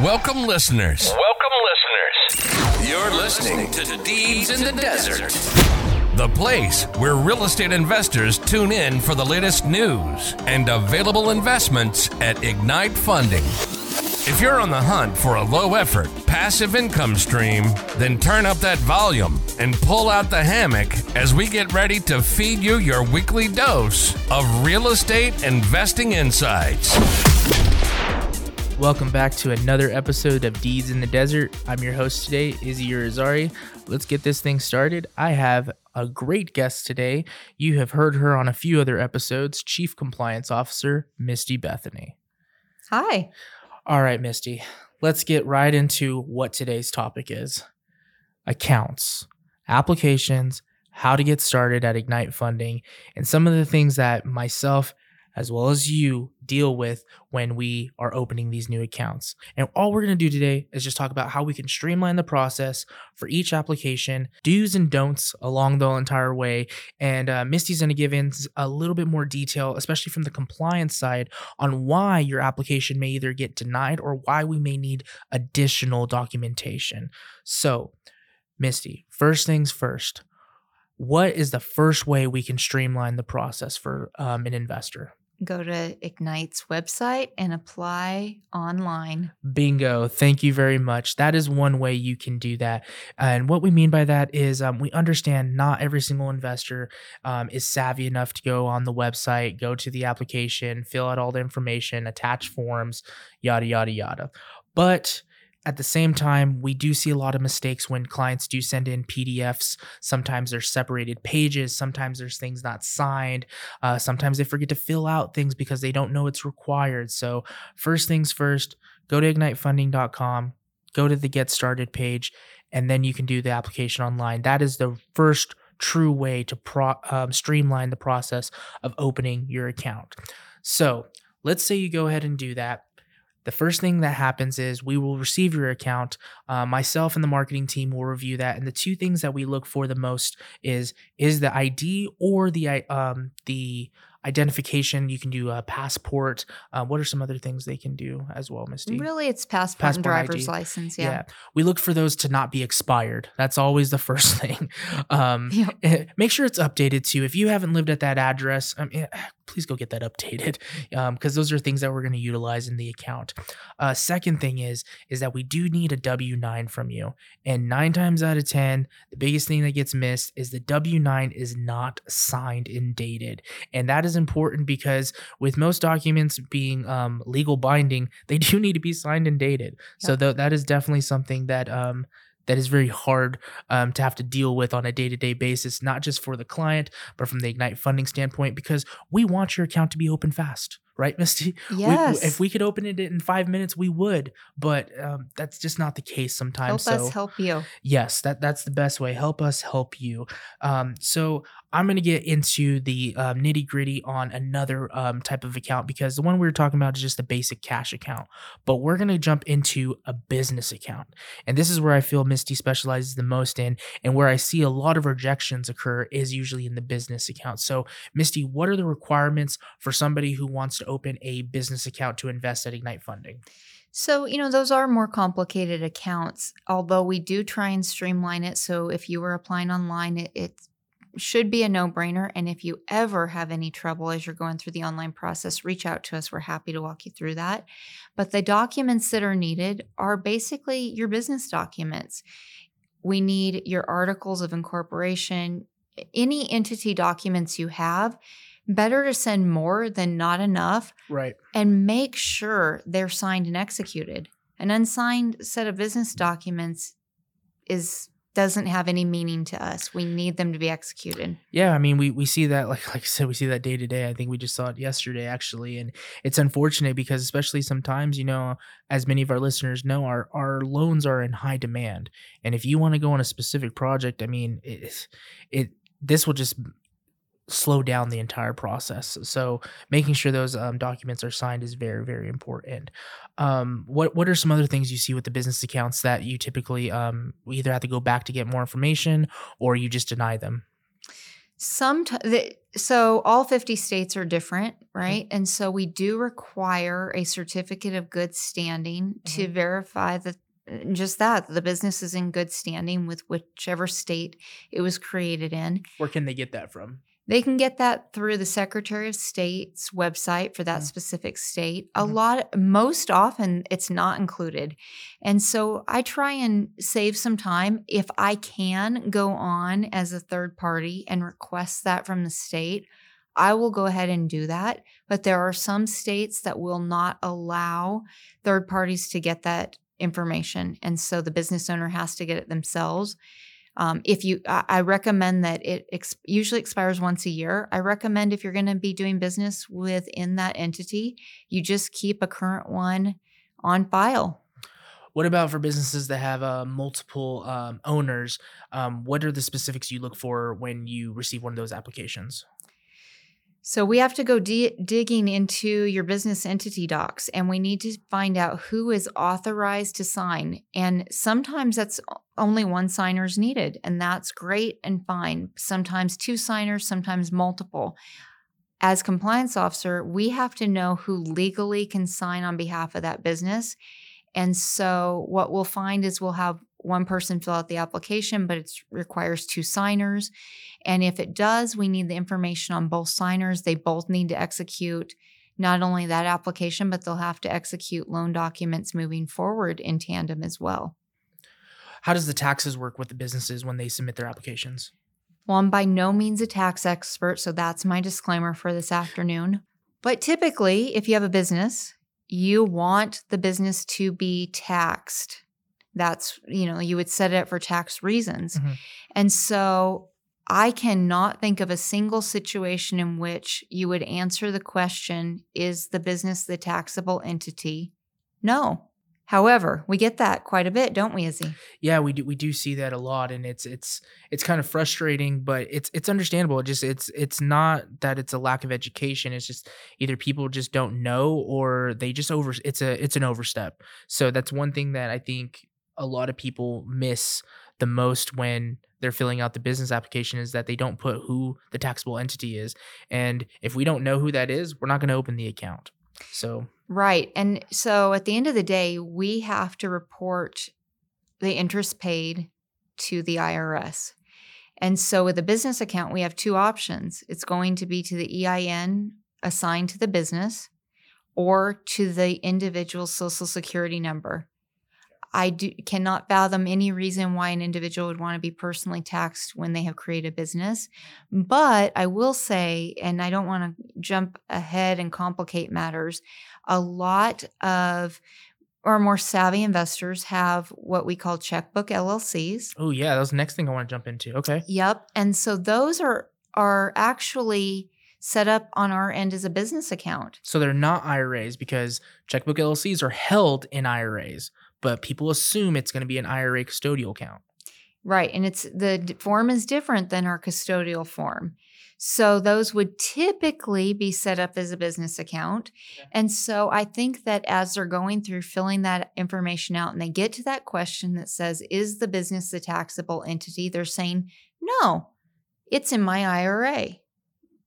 Welcome, listeners. Welcome, listeners. You're listening to the Deeds in the Desert, the place where real estate investors tune in for the latest news and available investments at Ignite Funding. If you're on the hunt for a low effort, passive income stream, then turn up that volume and pull out the hammock as we get ready to feed you your weekly dose of real estate investing insights. Welcome back to another episode of Deeds in the Desert. I'm your host today, Izzy Urizari. Let's get this thing started. I have a great guest today. You have heard her on a few other episodes, Chief Compliance Officer Misty Bethany. Hi. All right, Misty, let's get right into what today's topic is accounts, applications, how to get started at Ignite Funding, and some of the things that myself as well as you deal with when we are opening these new accounts. And all we're going to do today is just talk about how we can streamline the process for each application, do's and don'ts along the entire way. And uh, Misty's going to give in a little bit more detail, especially from the compliance side, on why your application may either get denied or why we may need additional documentation. So, Misty, first things first. What is the first way we can streamline the process for um, an investor? Go to Ignite's website and apply online. Bingo. Thank you very much. That is one way you can do that. And what we mean by that is um, we understand not every single investor um, is savvy enough to go on the website, go to the application, fill out all the information, attach forms, yada, yada, yada. But at the same time, we do see a lot of mistakes when clients do send in PDFs. Sometimes there's separated pages. Sometimes there's things not signed. Uh, sometimes they forget to fill out things because they don't know it's required. So, first things first, go to ignitefunding.com, go to the Get Started page, and then you can do the application online. That is the first true way to pro- um, streamline the process of opening your account. So, let's say you go ahead and do that the first thing that happens is we will receive your account. Uh, myself and the marketing team will review that, and the two things that we look for the most is is the ID or the um, the identification. You can do a passport. Uh, what are some other things they can do as well, Misty? Really, it's passport, passport and driver's ID. license. Yeah. yeah. We look for those to not be expired. That's always the first thing. Um. Eh, make sure it's updated too. If you haven't lived at that address, I mean, please go get that updated because um, those are things that we're going to utilize in the account. Uh, second thing is is that we do need a W nine from you, and nine times out of ten, the biggest thing that gets missed is the W nine is not signed and dated, and that is important because with most documents being um, legal binding, they do need to be signed and dated. Yep. So th- that is definitely something that um, that is very hard um, to have to deal with on a day to day basis, not just for the client, but from the Ignite funding standpoint, because we want your account to be open fast right, Misty? Yes. We, if we could open it in five minutes, we would, but um, that's just not the case sometimes. Help so, us help you. Yes, that that's the best way. Help us help you. Um, so I'm going to get into the um, nitty gritty on another um, type of account because the one we were talking about is just a basic cash account, but we're going to jump into a business account, and this is where I feel Misty specializes the most in, and where I see a lot of rejections occur is usually in the business account. So, Misty, what are the requirements for somebody who wants to open a business account to invest at Ignite Funding? So, you know, those are more complicated accounts, although we do try and streamline it. So, if you were applying online, it, it should be a no brainer. And if you ever have any trouble as you're going through the online process, reach out to us. We're happy to walk you through that. But the documents that are needed are basically your business documents. We need your articles of incorporation, any entity documents you have better to send more than not enough. Right. And make sure they're signed and executed. An unsigned set of business documents is doesn't have any meaning to us. We need them to be executed. Yeah, I mean, we we see that like like I said, we see that day to day. I think we just saw it yesterday actually, and it's unfortunate because especially sometimes, you know, as many of our listeners know, our our loans are in high demand, and if you want to go on a specific project, I mean, it it this will just slow down the entire process. So making sure those um, documents are signed is very, very important. Um, what what are some other things you see with the business accounts that you typically um, either have to go back to get more information or you just deny them? Some so all 50 states are different, right? Mm-hmm. And so we do require a certificate of good standing mm-hmm. to verify that just that the business is in good standing with whichever state it was created in. Where can they get that from? They can get that through the Secretary of State's website for that mm-hmm. specific state. A mm-hmm. lot, most often, it's not included. And so I try and save some time. If I can go on as a third party and request that from the state, I will go ahead and do that. But there are some states that will not allow third parties to get that information. And so the business owner has to get it themselves. Um, if you, I recommend that it ex- usually expires once a year. I recommend if you're going to be doing business within that entity, you just keep a current one on file. What about for businesses that have uh, multiple um, owners? Um, what are the specifics you look for when you receive one of those applications? So we have to go di- digging into your business entity docs and we need to find out who is authorized to sign. And sometimes that's only one signer is needed, and that's great and fine. Sometimes two signers, sometimes multiple. As compliance officer, we have to know who legally can sign on behalf of that business. And so what we'll find is we'll have one person fill out the application, but it requires two signers. And if it does, we need the information on both signers. They both need to execute not only that application, but they'll have to execute loan documents moving forward in tandem as well. How does the taxes work with the businesses when they submit their applications? Well, I'm by no means a tax expert, so that's my disclaimer for this afternoon. But typically, if you have a business, you want the business to be taxed that's you know you would set it up for tax reasons mm-hmm. and so i cannot think of a single situation in which you would answer the question is the business the taxable entity no However, we get that quite a bit, don't we, Izzy? Yeah, we do. We do see that a lot, and it's it's it's kind of frustrating, but it's it's understandable. It just it's it's not that it's a lack of education. It's just either people just don't know, or they just over. It's a it's an overstep. So that's one thing that I think a lot of people miss the most when they're filling out the business application is that they don't put who the taxable entity is. And if we don't know who that is, we're not going to open the account. So, right. And so at the end of the day, we have to report the interest paid to the IRS. And so with a business account, we have two options. It's going to be to the EIN assigned to the business or to the individual social security number. I do, cannot fathom any reason why an individual would want to be personally taxed when they have created a business. But I will say, and I don't want to jump ahead and complicate matters, a lot of our more savvy investors have what we call checkbook LLCs. Oh yeah, that was the next thing I want to jump into. Okay. Yep. And so those are are actually set up on our end as a business account. So they're not IRAs because checkbook LLCs are held in IRAs but people assume it's going to be an IRA custodial account. Right. And it's the form is different than our custodial form. So those would typically be set up as a business account. Okay. And so I think that as they're going through filling that information out and they get to that question that says, is the business the taxable entity? They're saying, no, it's in my IRA.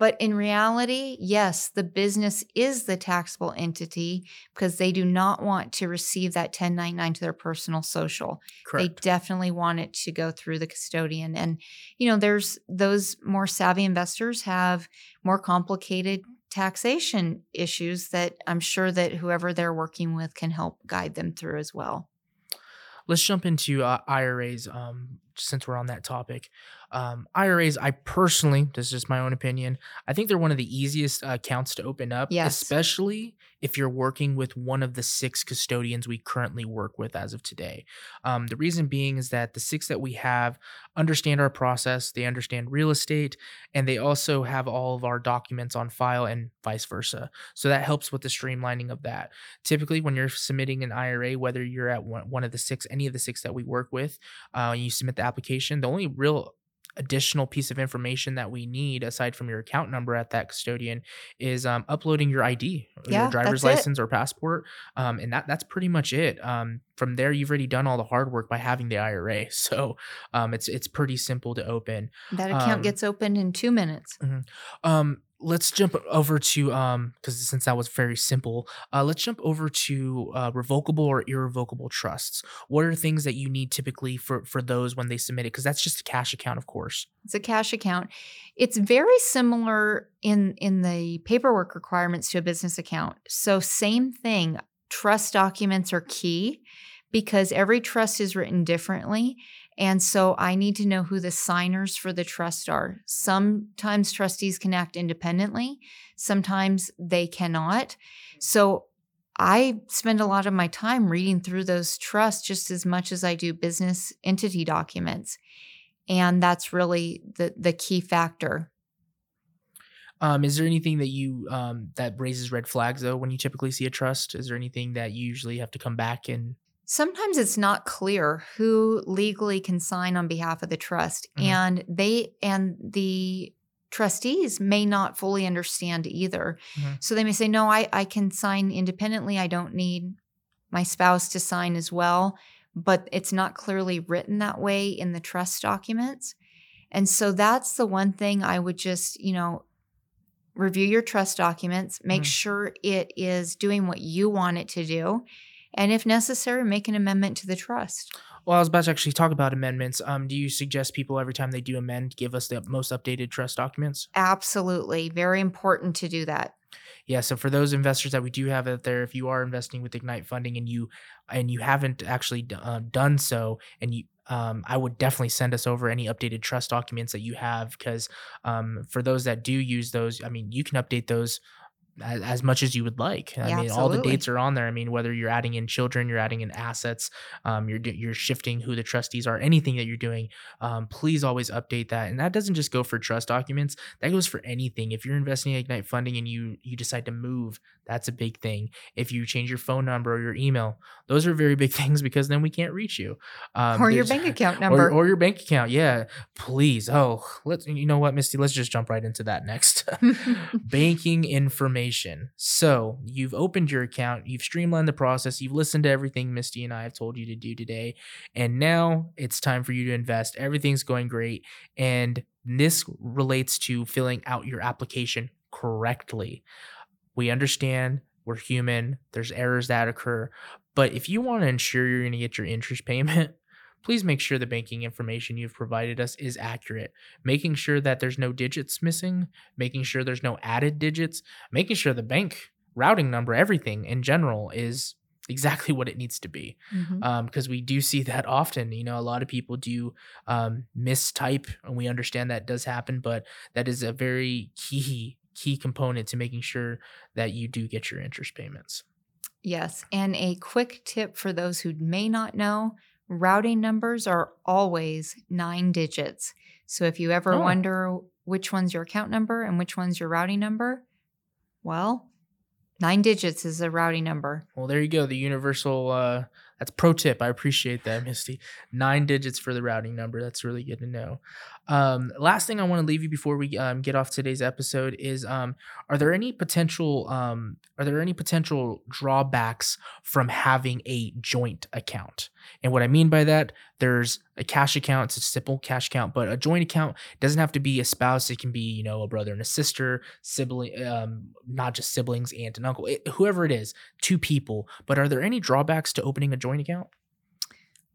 But in reality, yes, the business is the taxable entity because they do not want to receive that 1099 to their personal social. Correct. They definitely want it to go through the custodian. And, you know, there's those more savvy investors have more complicated taxation issues that I'm sure that whoever they're working with can help guide them through as well. Let's jump into uh, IRAs um, since we're on that topic. Um, IRAs, I personally, this is just my own opinion, I think they're one of the easiest uh, accounts to open up, yes. especially if you're working with one of the six custodians we currently work with as of today. Um, the reason being is that the six that we have understand our process, they understand real estate, and they also have all of our documents on file and vice versa. So that helps with the streamlining of that. Typically, when you're submitting an IRA, whether you're at one of the six, any of the six that we work with, uh, you submit the application, the only real additional piece of information that we need aside from your account number at that custodian is um, uploading your ID, yeah, your driver's license it. or passport, um, and that that's pretty much it. Um, from there you've already done all the hard work by having the IRA. So um, it's it's pretty simple to open. That account Um, gets opened in two minutes. Um, let's jump over to um because since that was very simple, uh, let's jump over to uh, revocable or irrevocable trusts. What are things that you need typically for for those when they submit it? Because that's just a cash account, of course. It's a cash account. It's very similar in in the paperwork requirements to a business account. So same thing. Trust documents are key because every trust is written differently. And so I need to know who the signers for the trust are. Sometimes trustees can act independently, sometimes they cannot. So I spend a lot of my time reading through those trusts just as much as I do business entity documents. And that's really the the key factor. Um, is there anything that you um that raises red flags though when you typically see a trust? Is there anything that you usually have to come back and Sometimes it's not clear who legally can sign on behalf of the trust Mhm. and they and the trustees may not fully understand either. Mhm. So they may say no, I I can sign independently. I don't need my spouse to sign as well, but it's not clearly written that way in the trust documents. And so that's the one thing I would just, you know, review your trust documents, make Mhm. sure it is doing what you want it to do, and if necessary, make an amendment to the trust. Well, I was about to actually talk about amendments. Um, do you suggest people every time they do amend give us the most updated trust documents? Absolutely. Very important to do that. Yeah, so for those investors that we do have out there, if you are investing with Ignite Funding and you and you haven't actually d- uh, done so, and you, um, I would definitely send us over any updated trust documents that you have, because um, for those that do use those, I mean, you can update those as, as much as you would like. I Yeah, mean, all the dates are on there. I mean, whether you're adding in children, you're adding in assets, um, you're you're shifting who the trustees are, anything that you're doing, um, please always update that. And that doesn't just go for trust documents. That goes for anything. If you're investing in Ignite Funding and you you decide to move, that's a big thing. If you change your phone number or your email, those are very big things because then we can't reach you. Um, or your bank account or, number. or your bank account. Yeah, please. Oh, let's. You know what, Misty? Let's just jump right into that next. banking information. So you've opened your account, you've streamlined the process, you've listened to everything Misty and I have told you to do today, and now it's time for you to invest. Everything's going great, and this relates to filling out your application correctly. We understand we're human, there's errors that occur, but if you want to ensure you're going to get your interest payment, please make sure the banking information you've provided us is accurate. Making sure that there's no digits missing, making sure there's no added digits, making sure the bank routing number, everything in general is exactly what it needs to be. Because we do see that often. You know, a lot of people do um, mistype, and we understand that does happen, but that is a very key key component to making sure that you do get your interest payments. Yes. And a quick tip for those who may not know routing numbers are always nine digits. So if you ever Oh. wonder which one's your account number and which one's your routing number, well, nine digits is a routing number. Well, there you go. The universal. Uh, that's pro tip. I appreciate that, Misty. Nine digits for the routing number. That's really good to know. Um, last thing I want to leave you before we um, get off today's episode is: um, Are there any potential? Um, are there any potential drawbacks from having a joint account? And what I mean by that, there's a cash account. It's a simple cash account, but a joint account doesn't have to be a spouse. It can be, you know, a brother and a sister, sibling, um, not just siblings, aunt and uncle, it, whoever it is, two people. But are there any drawbacks to opening a joint account?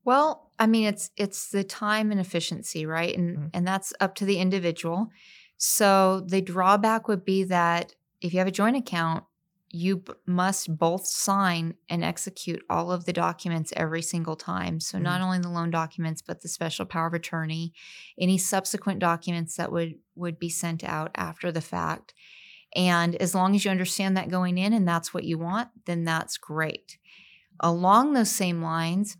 Well, I mean it's it's the time and efficiency, right? And Mhm. and that's up to the individual. So the drawback would be that if you have a joint account, you b- must both sign and execute all of the documents every single time. So not only the loan documents but the special power of attorney, any subsequent documents that would would be sent out after the fact. And as long as you understand that going in and that's what you want, then that's great. Along those same lines,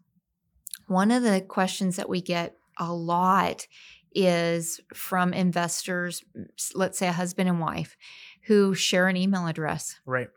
one of the questions that we get a lot is from investors, let's say a husband and wife, who share an email address. Right.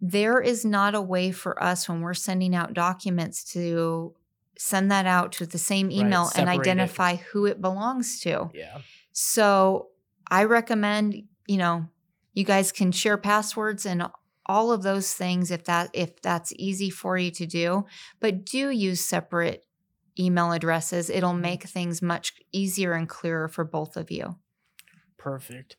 There is not a way for us when we're sending out documents to send that out to the same Right, email and separate it. identify who it belongs to. Yeah. So I recommend, you know, you guys can share passwords and all of those things if that if that's easy for you to do but do use separate email addresses it'll mm-hmm. make things much easier and clearer for both of you perfect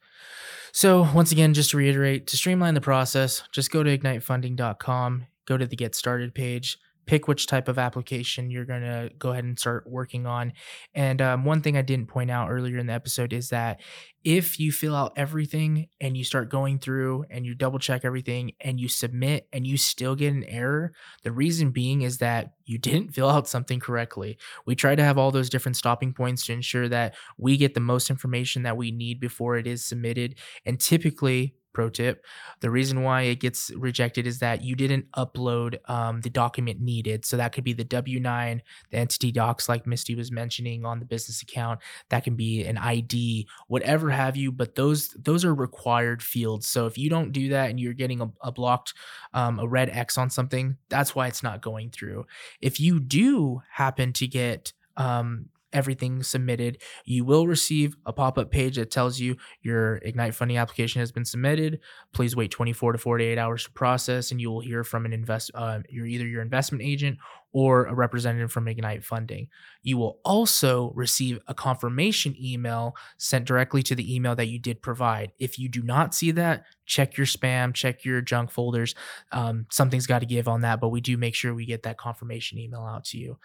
so once again just to reiterate to streamline the process just go to ignitefunding.com go to the get started page pick which type of application you're going to go ahead and start working on. And um, one thing I didn't point out earlier in the episode is that if you fill out everything and you start going through and you double check everything and you submit and you still get an error, the reason being is that you didn't fill out something correctly. We try to have all those different stopping points to ensure that we get the most information that we need before it is submitted. And typically, pro tip. The reason why it gets rejected is that you didn't upload um, the document needed. So that could be the W 9, the entity docs, like Misty was mentioning on the business account. That can be an ID, whatever have you. But those those are required fields. So if you don't do that and you're getting a, a blocked, um, a red X on something, that's why it's not going through. If you do happen to get um, everything submitted, you will receive a pop up page that tells you your Ignite Funding application has been submitted. Please wait 24 to 48 hours to process, and you will hear from an invest. Uh, you're either your investment agent or a representative from Ignite Funding. You will also receive a confirmation email sent directly to the email that you did provide. If you do not see that, check your spam, check your junk folders. Um, something's got to give on that, but we do make sure we get that confirmation email out to you.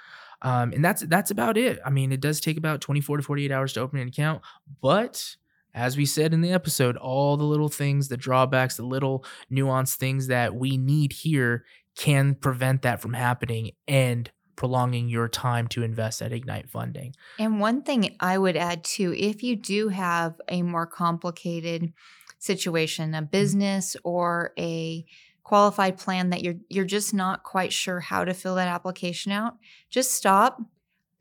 Um, and that's that's about it. I mean, it does take about 24 to 48 hours to open an account, but as we said in the episode, all the little things, the drawbacks, the little nuanced things that we need here can prevent that from happening and prolonging your time to invest at Ignite Funding. And one thing I would add too, if you do have a more complicated situation, a mm-hmm. business or a qualified plan that you're you're just not quite sure how to fill that application out, just stop,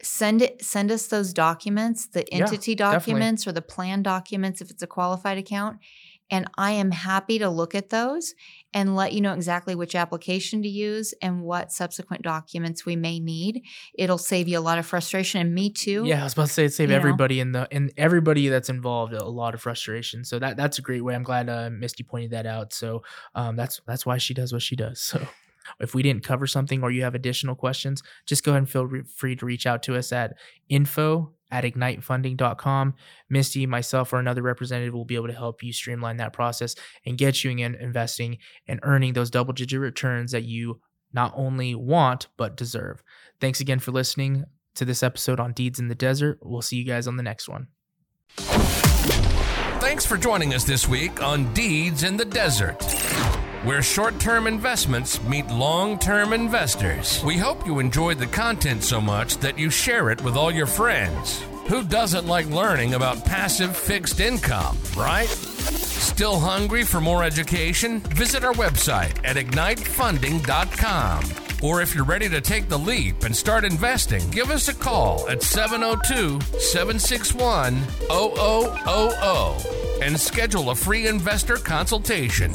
send it send us those documents, the entity yeah, documents definitely. or the plan documents if it's a qualified account, and I am happy to look at those and let you know exactly which application to use and what subsequent documents we may need. It'll save you a lot of frustration and me too. Yeah, I was about to say it save everybody know. in the and everybody that's involved a lot of frustration. So that that's a great way. I'm glad uh, Misty pointed that out. So um, that's that's why she does what she does. So if we didn't cover something or you have additional questions, just go ahead and feel re- free to reach out to us at info at ignitefunding.com. Misty, myself, or another representative will be able to help you streamline that process and get you in investing and earning those double digit returns that you not only want, but deserve. Thanks again for listening to this episode on Deeds in the Desert. We'll see you guys on the next one. Thanks for joining us this week on Deeds in the Desert where short term investments meet long term investors. We hope you enjoyed the content so much that you share it with all your friends. Who doesn't like learning about passive fixed income, right? Still hungry for more education? Visit our website at ignitefunding.com. Or if you're ready to take the leap and start investing, give us a call at 702 761 0000 and schedule a free investor consultation.